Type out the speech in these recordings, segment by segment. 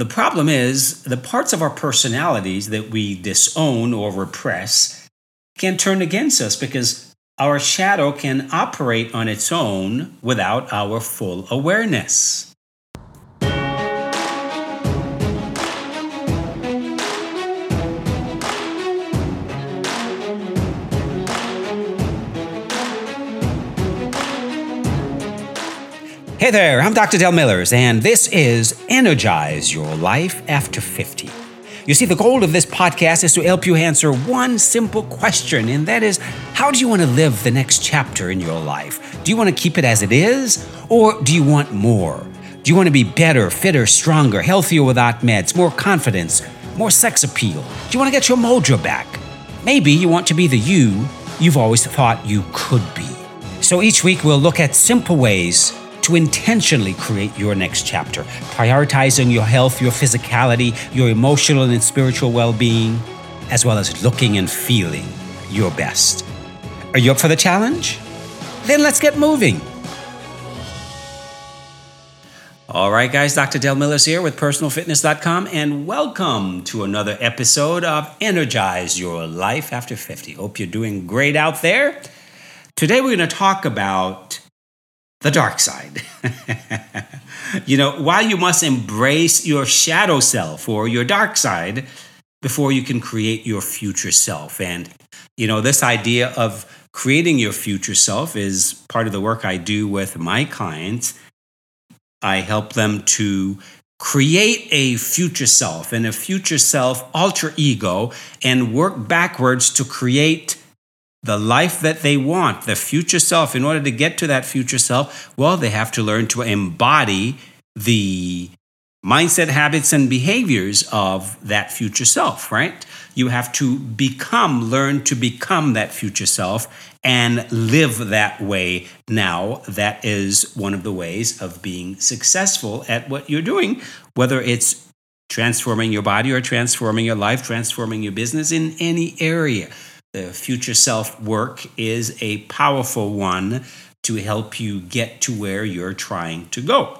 The problem is the parts of our personalities that we disown or repress can turn against us because our shadow can operate on its own without our full awareness. Hey there, I'm Dr. Del Millers, and this is Energize Your Life After 50. You see, the goal of this podcast is to help you answer one simple question, and that is how do you want to live the next chapter in your life? Do you want to keep it as it is, or do you want more? Do you want to be better, fitter, stronger, healthier without meds, more confidence, more sex appeal? Do you want to get your mojo back? Maybe you want to be the you you've always thought you could be. So each week we'll look at simple ways to intentionally create your next chapter, prioritizing your health, your physicality, your emotional and spiritual well being, as well as looking and feeling your best. Are you up for the challenge? Then let's get moving. All right, guys, Dr. Del Millers here with personalfitness.com, and welcome to another episode of Energize Your Life After 50. Hope you're doing great out there. Today, we're going to talk about the dark side. you know, while you must embrace your shadow self or your dark side before you can create your future self. And, you know, this idea of creating your future self is part of the work I do with my clients. I help them to create a future self and a future self alter ego and work backwards to create the life that they want, the future self. In order to get to that future self, well, they have to learn to embody the mindset, habits, and behaviors of that future self, right? You have to become, learn to become that future self and live that way now. That is one of the ways of being successful at what you're doing, whether it's transforming your body or transforming your life, transforming your business in any area the future self work is a powerful one to help you get to where you're trying to go.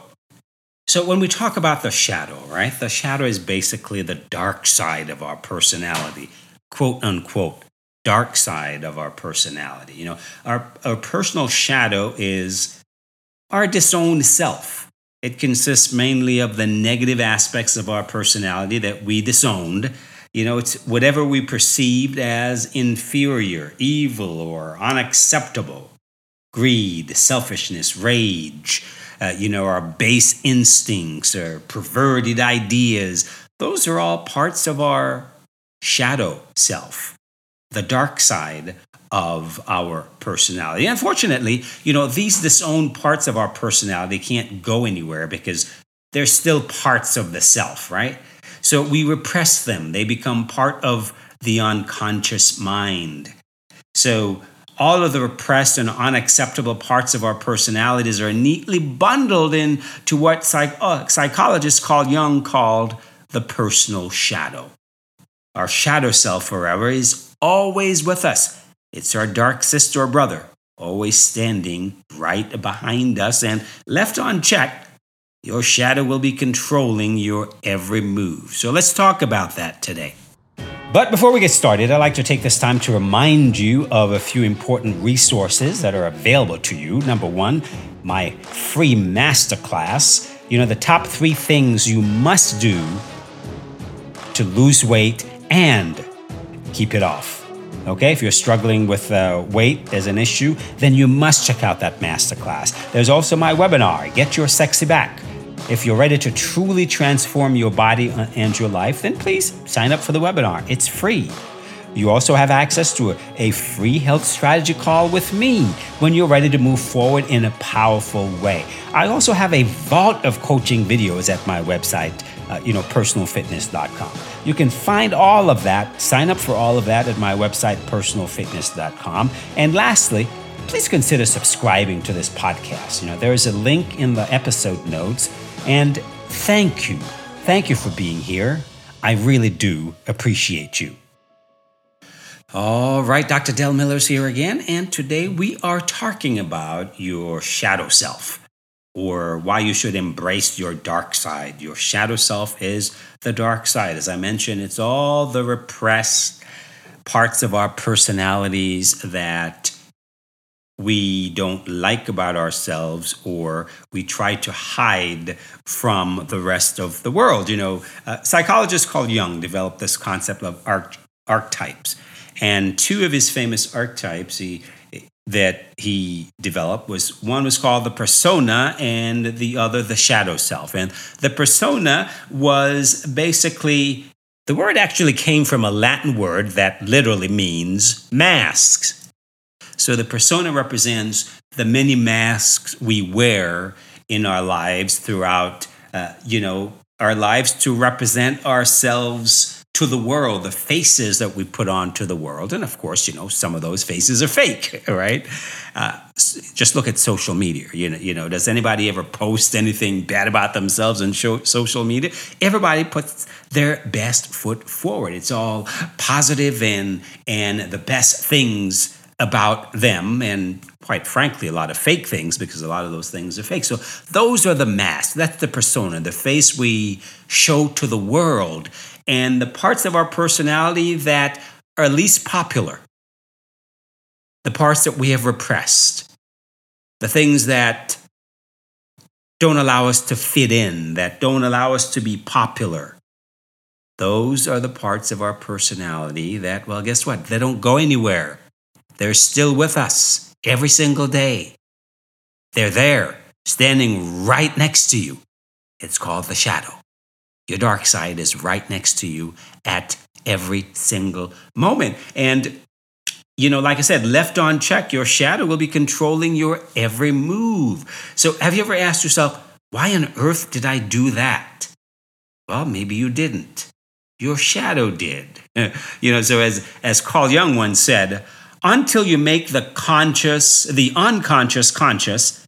So, when we talk about the shadow, right, the shadow is basically the dark side of our personality, quote unquote, dark side of our personality. You know, our, our personal shadow is our disowned self. It consists mainly of the negative aspects of our personality that we disowned you know, it's whatever we perceived as inferior, evil, or unacceptable greed, selfishness, rage, uh, you know, our base instincts or perverted ideas. Those are all parts of our shadow self, the dark side of our personality. Unfortunately, you know, these disowned parts of our personality can't go anywhere because they're still parts of the self, right? So we repress them, they become part of the unconscious mind. So all of the repressed and unacceptable parts of our personalities are neatly bundled into what psych- uh, psychologists call Jung called the personal shadow. Our shadow self, forever, is always with us. It's our dark sister or brother, always standing right behind us and left unchecked your shadow will be controlling your every move. So let's talk about that today. But before we get started, I'd like to take this time to remind you of a few important resources that are available to you. Number one, my free masterclass. You know, the top three things you must do to lose weight and keep it off. Okay, if you're struggling with uh, weight as an issue, then you must check out that masterclass. There's also my webinar, Get Your Sexy Back. If you're ready to truly transform your body and your life, then please sign up for the webinar. It's free. You also have access to a, a, free health strategy call with me when you're ready to move forward in a powerful way. I also have a vault of coaching videos at my website, uh, you know, personalfitness.com. You can find all of that, sign up for all of that at my website, personalfitness.com. And lastly, please consider subscribing to this podcast. You know, there is a link in the episode notes and thank you. Thank you for being here. I really do appreciate you. All right, Dr. Del Millers here again, and today we are talking about your shadow self. or why you should embrace your dark side. Your shadow self is the dark side. As I mentioned, it's all the repressed parts of our personalities that we don't like about ourselves or we try to hide from the rest of the world. You know, uh, psychologist Carl Jung developed this concept of arch- archetypes. And two of his famous archetypes he, that he developed was one was called the persona and the other the shadow self. And the persona was basically the word actually came from a Latin word that literally means masks. So the persona represents the many masks we wear in our lives throughout, uh, you know, our lives to represent ourselves to the world, the faces that we put on to the world. And of course, you know, some of those faces are fake, right? Uh, just look at social media. You know, you know, does anybody ever post anything bad about themselves on social media? Everybody puts their best foot forward. It's all positive and and the best things about them and quite frankly a lot of fake things because a lot of those things are fake. So those are the masks. That's the persona the face we show to the world and the parts of our personality that are least popular. The parts that we have repressed. The things that don't allow us to fit in that don't allow us to be popular. Those are the parts of our personality that well guess what? They don't go anywhere they're still with us every single day. They're there, standing right next to you. It's called the shadow. Your dark side is right next to you at every single moment. And, you know, like I said, left on check, your shadow will be controlling your every move. So, have you ever asked yourself, why on earth did I do that? Well, maybe you didn't. Your shadow did. you know, so as, as Carl Jung once said, until you make the conscious, the unconscious conscious,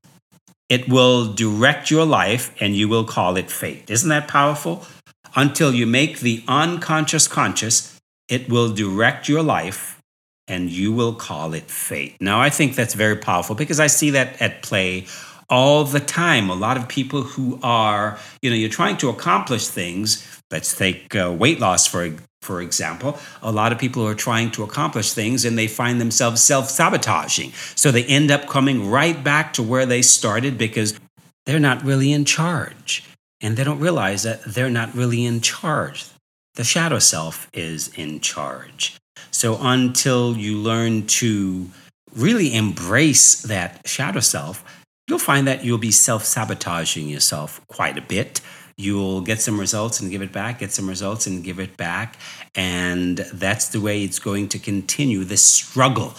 it will direct your life and you will call it fate. Isn't that powerful? Until you make the unconscious conscious, it will direct your life and you will call it fate. Now, I think that's very powerful because I see that at play all the time. A lot of people who are, you know, you're trying to accomplish things. Let's take uh, weight loss, for for example, a lot of people are trying to accomplish things and they find themselves self sabotaging. So they end up coming right back to where they started because they're not really in charge. And they don't realize that they're not really in charge. The shadow self is in charge. So until you learn to really embrace that shadow self, you'll find that you'll be self sabotaging yourself quite a bit you'll get some results and give it back, get some results and give it back. And that's the way it's going to continue this struggle.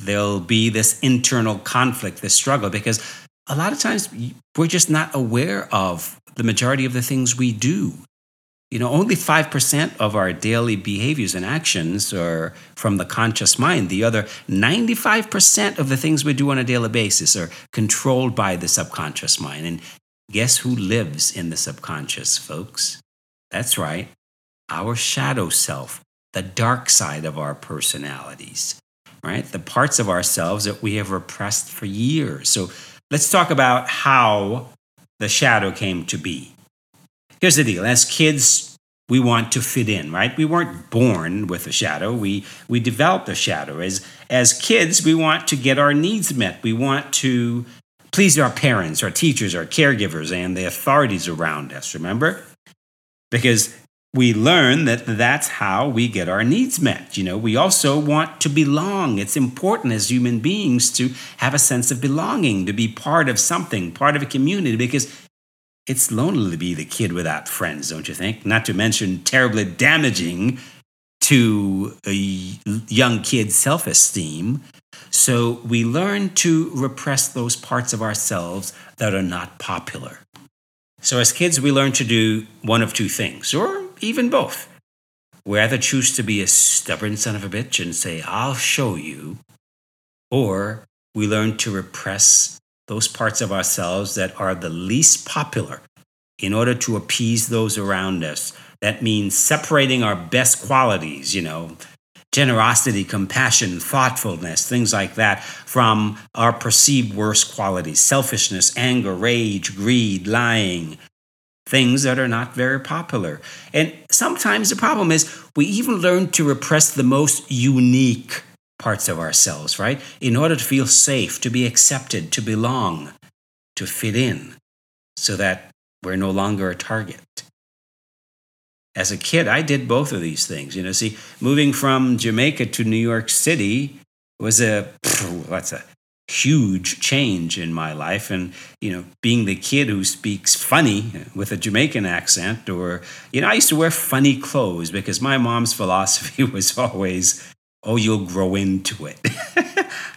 There'll be this internal conflict, this struggle, because a lot of times we're just not aware of the majority of the things we do. You know, only 5% of our daily behaviors and actions are from the conscious mind. The other 95% of the things we do on a daily basis are controlled by the subconscious mind. And Guess who lives in the subconscious, folks? That's right, our shadow self, the dark side of our personalities, right? The parts of ourselves that we have repressed for years. So let's talk about how the shadow came to be. Here's the deal as kids, we want to fit in, right? We weren't born with a shadow. We we developed a shadow. As as kids, we want to get our needs met. We want to please our parents, our teachers, our caregivers, and the authorities around us, remember? Because we learn that that's how we get our needs met. You know, we also want to belong. It's important as human beings to have a sense of belonging, to be part of something, part of a community, because it's lonely to be the kid without friends, don't you think? Not to mention terribly damaging to a young kid's self esteem so we learn to repress those parts of ourselves that are not popular. So as kids, we learn to do one of two things, or even both. We either choose to be a stubborn son of a bitch and say, I'll show you, or we learn to repress those parts of ourselves that are the least popular in order to appease those around us. That means separating our best qualities, you know, generosity, compassion, thoughtfulness, things like that from our perceived worst qualities selfishness, anger, rage, greed, lying, things that are not very popular. And sometimes the problem is we even learn to repress the most unique parts of ourselves, right? In order to feel safe, to be accepted, to belong, to fit in, so that we're no longer a target as a kid, I did both of these things. You know, see, moving from Jamaica to New York City was a what's a huge change in my life. And you know being the kid who speaks funny with a jamaican accent or you know i used to wear funny clothes because my mom's philosophy was always oh you'll grow into it.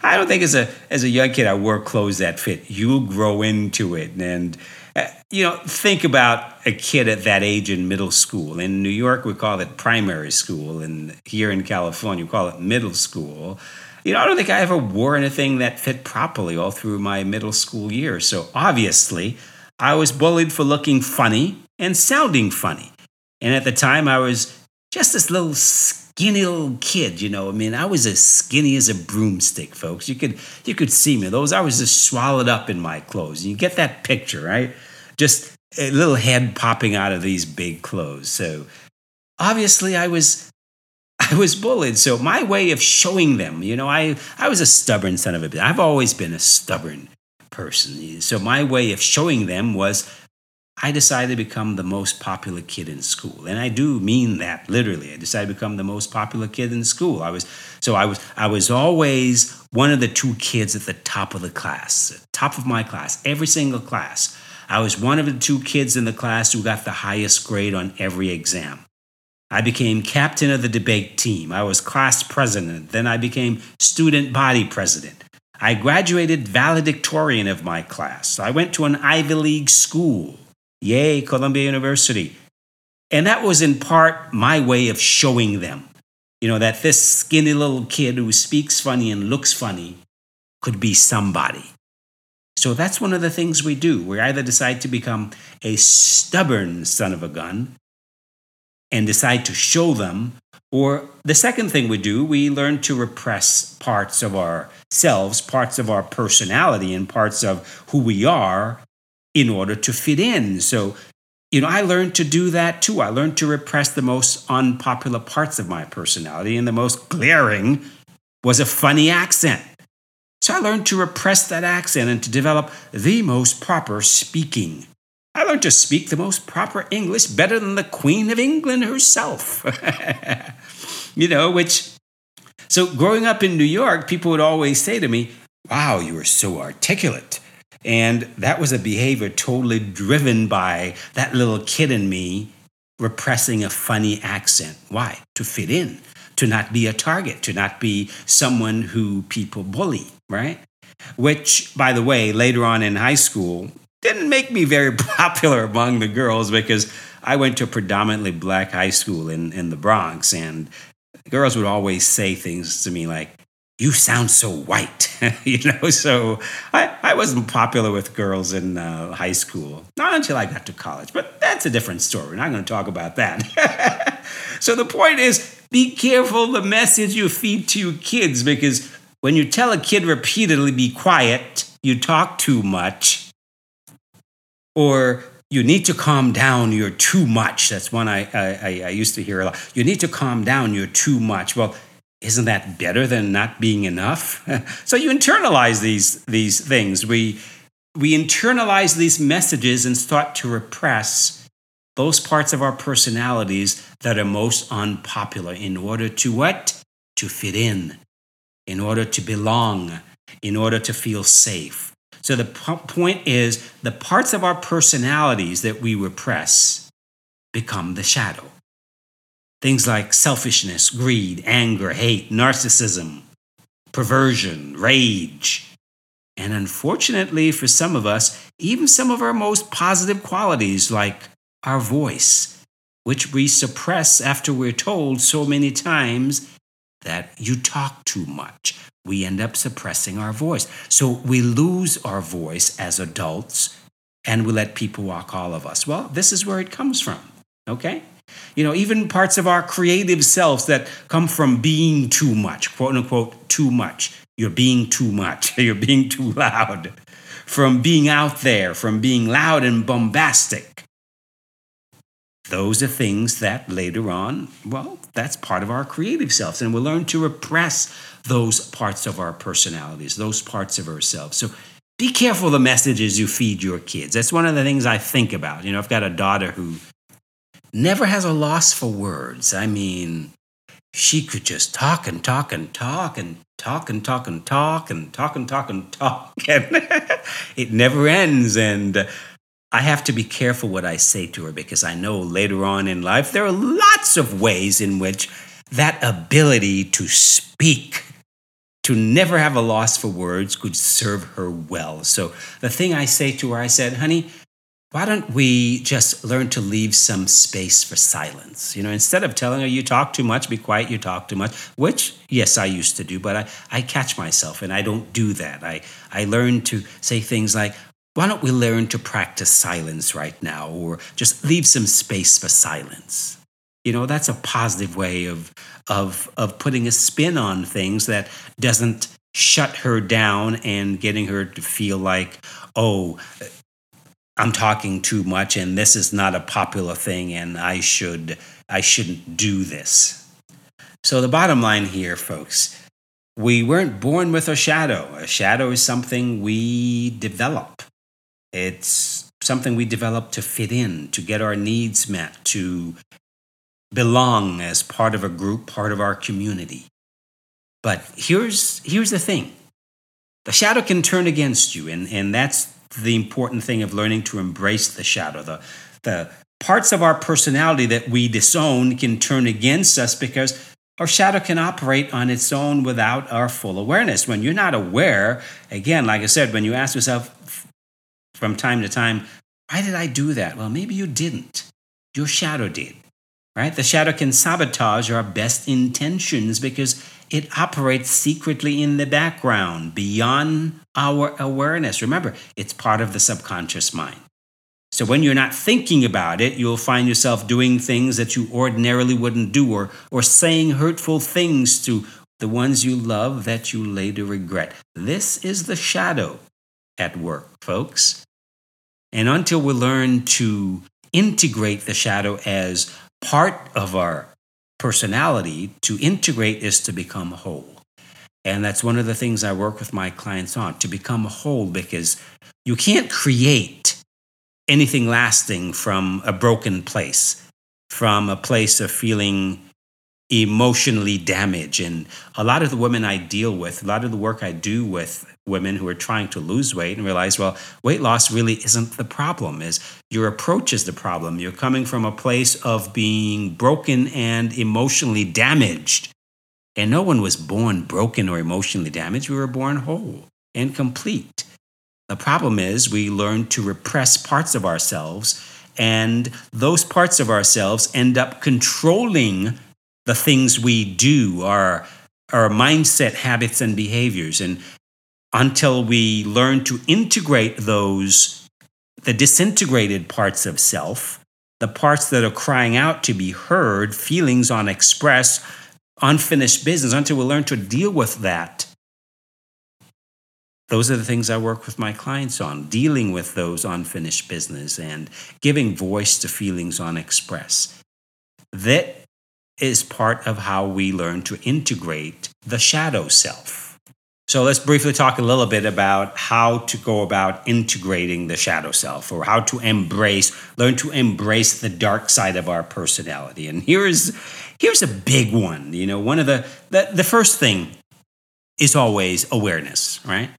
I don't think as a as a young kid i wore clothes that fit. You'll grow into it. And Uh, you know, think about a kid at that age in middle school. In New York, we call it primary school, and here in California, we call it middle school. You know, I don't think I ever wore anything that fit properly all through my middle school years. So obviously, I was bullied for looking funny and sounding funny. And at the time, I was just this little skinny little kid, you know. I mean, I was as skinny as a broomstick, folks. You could you could see me. Those I was just swallowed up in my clothes. You get that picture, right? Just a little head popping out of these big clothes. So obviously I was I was bullied. So my way of showing them, you know, I I was a stubborn son of a bitch. I've always been a stubborn person. So my way of showing them was I decided to become the most popular kid in school. And I do mean that literally. I decided to become the most popular kid in school. I was so I was I was always one of the two kids at the top of the class, top of my class, every single class. I was one of the two kids in the class who got the highest grade on every exam. I became captain of the debate team. I was class president. Then I became student body president. I graduated valedictorian of my class. I went to an Ivy League school. Yay, Columbia University. And that was in part my way of showing them, you know, that this skinny little kid who speaks funny and looks funny could be somebody. So that's one of the things we do. We either decide to become a stubborn son of a gun and decide to show them, or the second thing we do, we learn to repress parts of ourselves, parts of our personality, and parts of who we are in order to fit in. So, you know, I learned to do that too. I learned to repress the most unpopular parts of my personality, and the most glaring was a funny accent. So I learned to repress that accent and to develop the most proper speaking. I learned to speak the most proper English better than the Queen of England herself. you know, which, so growing up in New York, people would always say to me, Wow, you are so articulate. And that was a behavior totally driven by that little kid in me repressing a funny accent. Why? To fit in, to not be a target, to not be someone who people bully right? Which, by the way, later on in high school, didn't make me very popular among the girls because I went to a predominantly black high school in, in the Bronx, and girls would always say things to me like, you sound so white, you know. So I, I wasn't popular with girls in uh, high school, not until I got to college. But that's a different story. We're not going to talk about that. so the point is, be careful the message you feed to your kids because when you tell a kid repeatedly, be quiet, you talk too much, or you need to calm down, you're too much. That's one I, I, I used to hear a lot. You need to calm down, you're too much. Well, isn't that better than not being enough? so you internalize these, these things. We, we internalize these messages and start to repress those parts of our personalities that are most unpopular in order to what? To fit in, in order to belong, in order to feel safe. So the point is the parts of our personalities that we repress become the shadow. Things like selfishness, greed, anger, hate, narcissism, perversion, rage. And unfortunately, for some of us, even some of our most positive qualities, like our voice, which we suppress after we're told so many times that you talk too much. We end up suppressing our voice. So we lose our voice as adults and we let people walk all of us. Well, this is where it comes from, okay? you know, even parts of our creative selves that come from being too much, quote unquote, too much. You're being too much. You're being too loud. From being out there, from being loud and bombastic. Those are things that later on, well, that's part of our creative selves. And we learn to repress those parts of our personalities, those parts of ourselves. So be careful the messages you feed your kids. That's one of the things I think about. You know, I've got a daughter who never has a loss for words. I mean, she could just talk and talk and talk and talk and talk and talk and talk and talk and talk and it never ends and I have to be careful what I say to her because I know later on in life there are lots of ways in which that ability to speak to never have a loss for words could serve her well. So the thing I say to her, I said, honey, why don't we just learn to leave some space for silence? You know, instead of telling her you talk too much, be quiet, you talk too much, which, yes, I used to do, but I, I catch myself and I don't do that. I, I learn to say things like, why don't we learn to practice silence right now or just leave some space for silence? You know, that's a positive way of, of, of putting a spin on things that doesn't shut her down and getting her to feel like, oh, I'm talking too much and this is not a popular thing and I should I shouldn't do this. So the bottom line here, folks, we weren't born with a shadow. A shadow is something we develop. It's something we develop to fit in, to get our needs met, to belong as part of a group, part of our community. But here's here's the thing. The shadow can turn against you, and, and that's the important thing of learning to embrace the shadow. The, the parts of our personality that we disown can turn against us because our shadow can operate on its own without our full awareness. When you're not aware, again, like I said, when you ask yourself from time to time, why did I do that? Well, maybe you didn't. Your shadow did, right? The shadow can sabotage our best intentions because it operates secretly in the background beyond our awareness. Remember, it's part of the subconscious mind. So when you're not thinking about it, you'll find yourself doing things that you ordinarily wouldn't do or, or saying hurtful things to the ones you love that you later regret. This is the shadow at work, folks. And until we learn to integrate the shadow as part of our personality, to integrate is to become whole. And that's one of the things I work with my clients on to become whole because you can't create anything lasting from a broken place, from a place of feeling emotionally damaged. And a lot of the women I deal with, a lot of the work I do with women who are trying to lose weight and realize, well, weight loss really isn't the problem, is your approach is the problem. You're coming from a place of being broken and emotionally damaged. And no one was born broken or emotionally damaged. We were born whole and complete. The problem is we learn to repress parts of ourselves, and those parts of ourselves end up controlling the things we do, our, our mindset, habits, and behaviors. And until we learn to integrate those, the disintegrated parts of self, the parts that are crying out to be heard, feelings unexpressed, unfinished business until we learn to deal with that. Those are the things I work with my clients on, dealing with those unfinished business and giving voice to feelings unexpressed. That is part of how we learn to integrate the shadow self. So let's briefly talk a little bit about how to go about integrating the shadow self or how to embrace, learn to embrace the dark side of our personality. And here's Here's a big one. You know, one of the, the, the first thing is always awareness, right?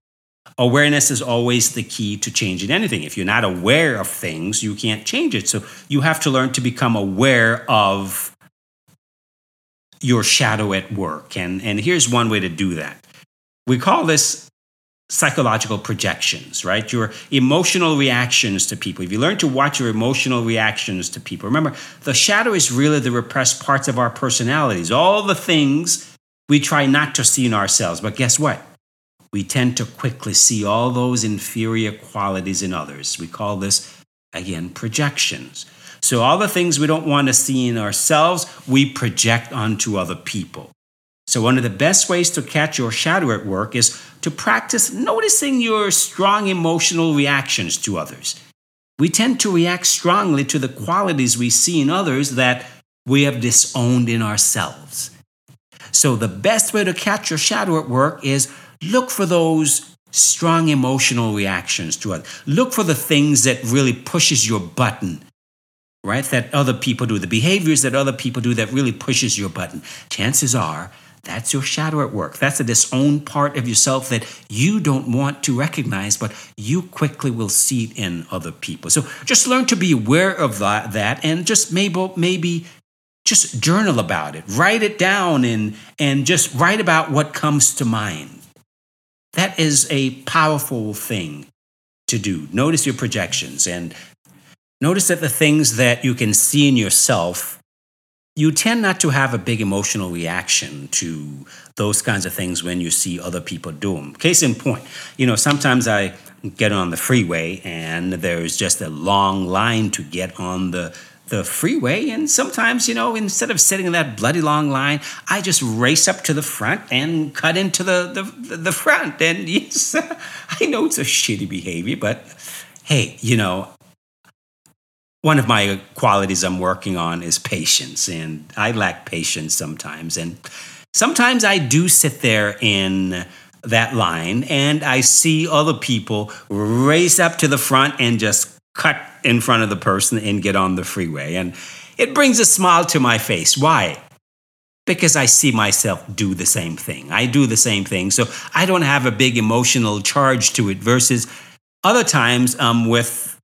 Awareness is always the key to changing anything. If you're not aware of things, you can't change it. So you have to learn to become aware of your shadow at work. And, and here's one way to do that. We call this psychological projections, right? Your emotional reactions to people. If you learn to watch your emotional reactions to people, remember, the shadow is really the repressed parts of our personalities, all the things we try not to see in ourselves. But guess what? We tend to quickly see all those inferior qualities in others. We call this, again, projections. So, all the things we don't want to see in ourselves, we project onto other people. So, one of the best ways to catch your shadow at work is to practice noticing your strong emotional reactions to others. We tend to react strongly to the qualities we see in others that we have disowned in ourselves. So, the best way to catch your shadow at work is look for those strong emotional reactions to it. Look for the things that really pushes your button, right? That other people do, the behaviors that other people do that really pushes your button. Chances are that's your shadow at work. That's a disowned part of yourself that you don't want to recognize, but you quickly will see it in other people. So just learn to be aware of that, that and just maybe maybe just journal about it. Write it down and and just write about what comes to mind. That is a powerful thing to do. Notice your projections and notice that the things that you can see in yourself, you tend not to have a big emotional reaction to those kinds of things when you see other people do them. Case in point, you know, sometimes I get on the freeway and there's just a long line to get on the the freeway. And sometimes, you know, instead of sitting in that bloody long line, I just race up to the front and cut into the, the, the front. And yes, I know it's a shitty behavior, but hey, you know, one of my qualities I'm working on is patience, and I lack patience sometimes. And sometimes I do sit there in that line and I see other people race up to the front and just cut in front of the person and get on the freeway. And it brings a smile to my face. Why? Because I see myself do the same thing. I do the same thing. So I don't have a big emotional charge to it versus other times um, with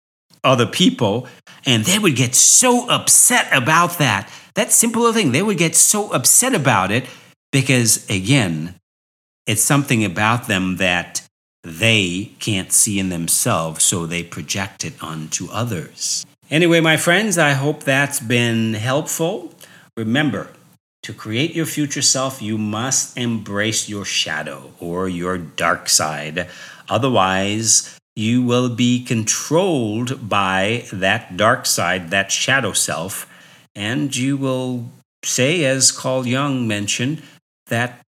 other people, and they would get so upset about that. That simple thing, they would get so upset about it because, again, it's something about them that they can't see in themselves, so they project it onto others. Anyway, my friends, I hope that's been helpful. Remember, to create your future self, you must embrace your shadow or your dark side. Otherwise, you will be controlled by that dark side, that shadow self, and you will say, as Carl Jung mentioned, that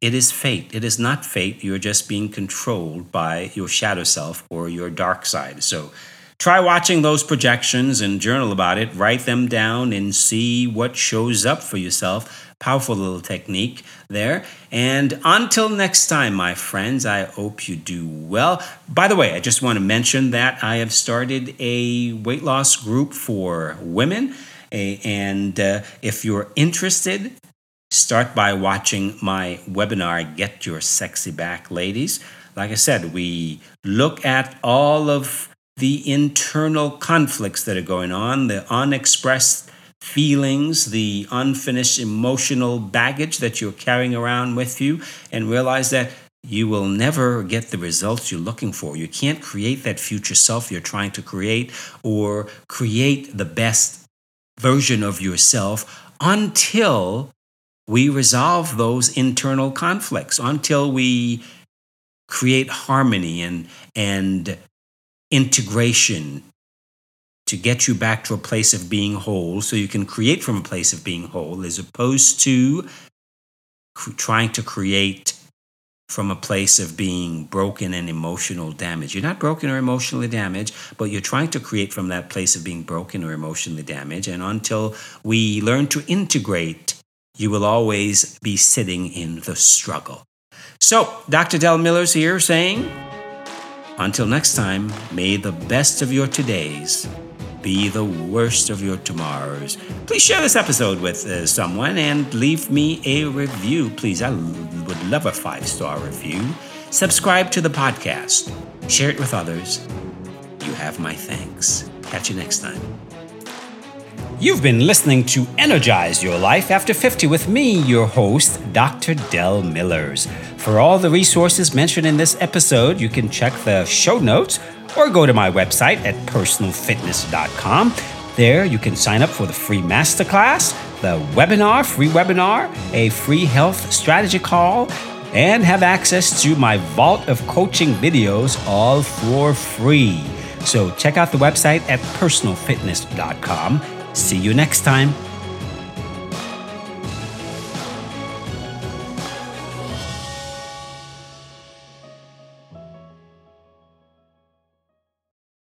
it is fate. It is not fate. You're just being controlled by your shadow self or your dark side. So try watching those projections and journal about it. Write them down and see what shows up for yourself. Powerful little technique there. And until next time, my friends, I hope you do well. By the way, I just want to mention that I have started a weight loss group for women. And uh, if you're interested, Start by watching my webinar, Get Your Sexy Back, ladies. Like I said, we look at all of the internal conflicts that are going on, the unexpressed feelings, the unfinished emotional baggage that you're carrying around with you, and realize that you will never get the results you're looking for. You can't create that future self you're trying to create or create the best version of yourself until we resolve those internal conflicts until we create harmony and, and integration to get you back to a place of being whole so you can create from a place of being whole as opposed to trying to create from a place of being broken and emotional damage. You're not broken or emotionally damaged, but you're trying to create from that place of being broken or emotionally damaged. And until we learn to integrate you will always be sitting in the struggle. So, Dr. Del Millers here saying, until next time, may the best of your todays be the worst of your tomorrows. Please share this episode with uh, someone and leave me a review, please. I would love a five star review. Subscribe to the podcast, share it with others. You have my thanks. Catch you next time. You've been listening to Energize Your Life After 50 with me, your host, Dr. Del Millers. For all the resources mentioned in this episode, you can check the show notes or go to my website at personalfitness.com. There, you can sign up for the free masterclass, the webinar, free webinar, a free health strategy call, and have access to my vault of coaching videos all for free. So check out the website at personalfitness.com. See you next time.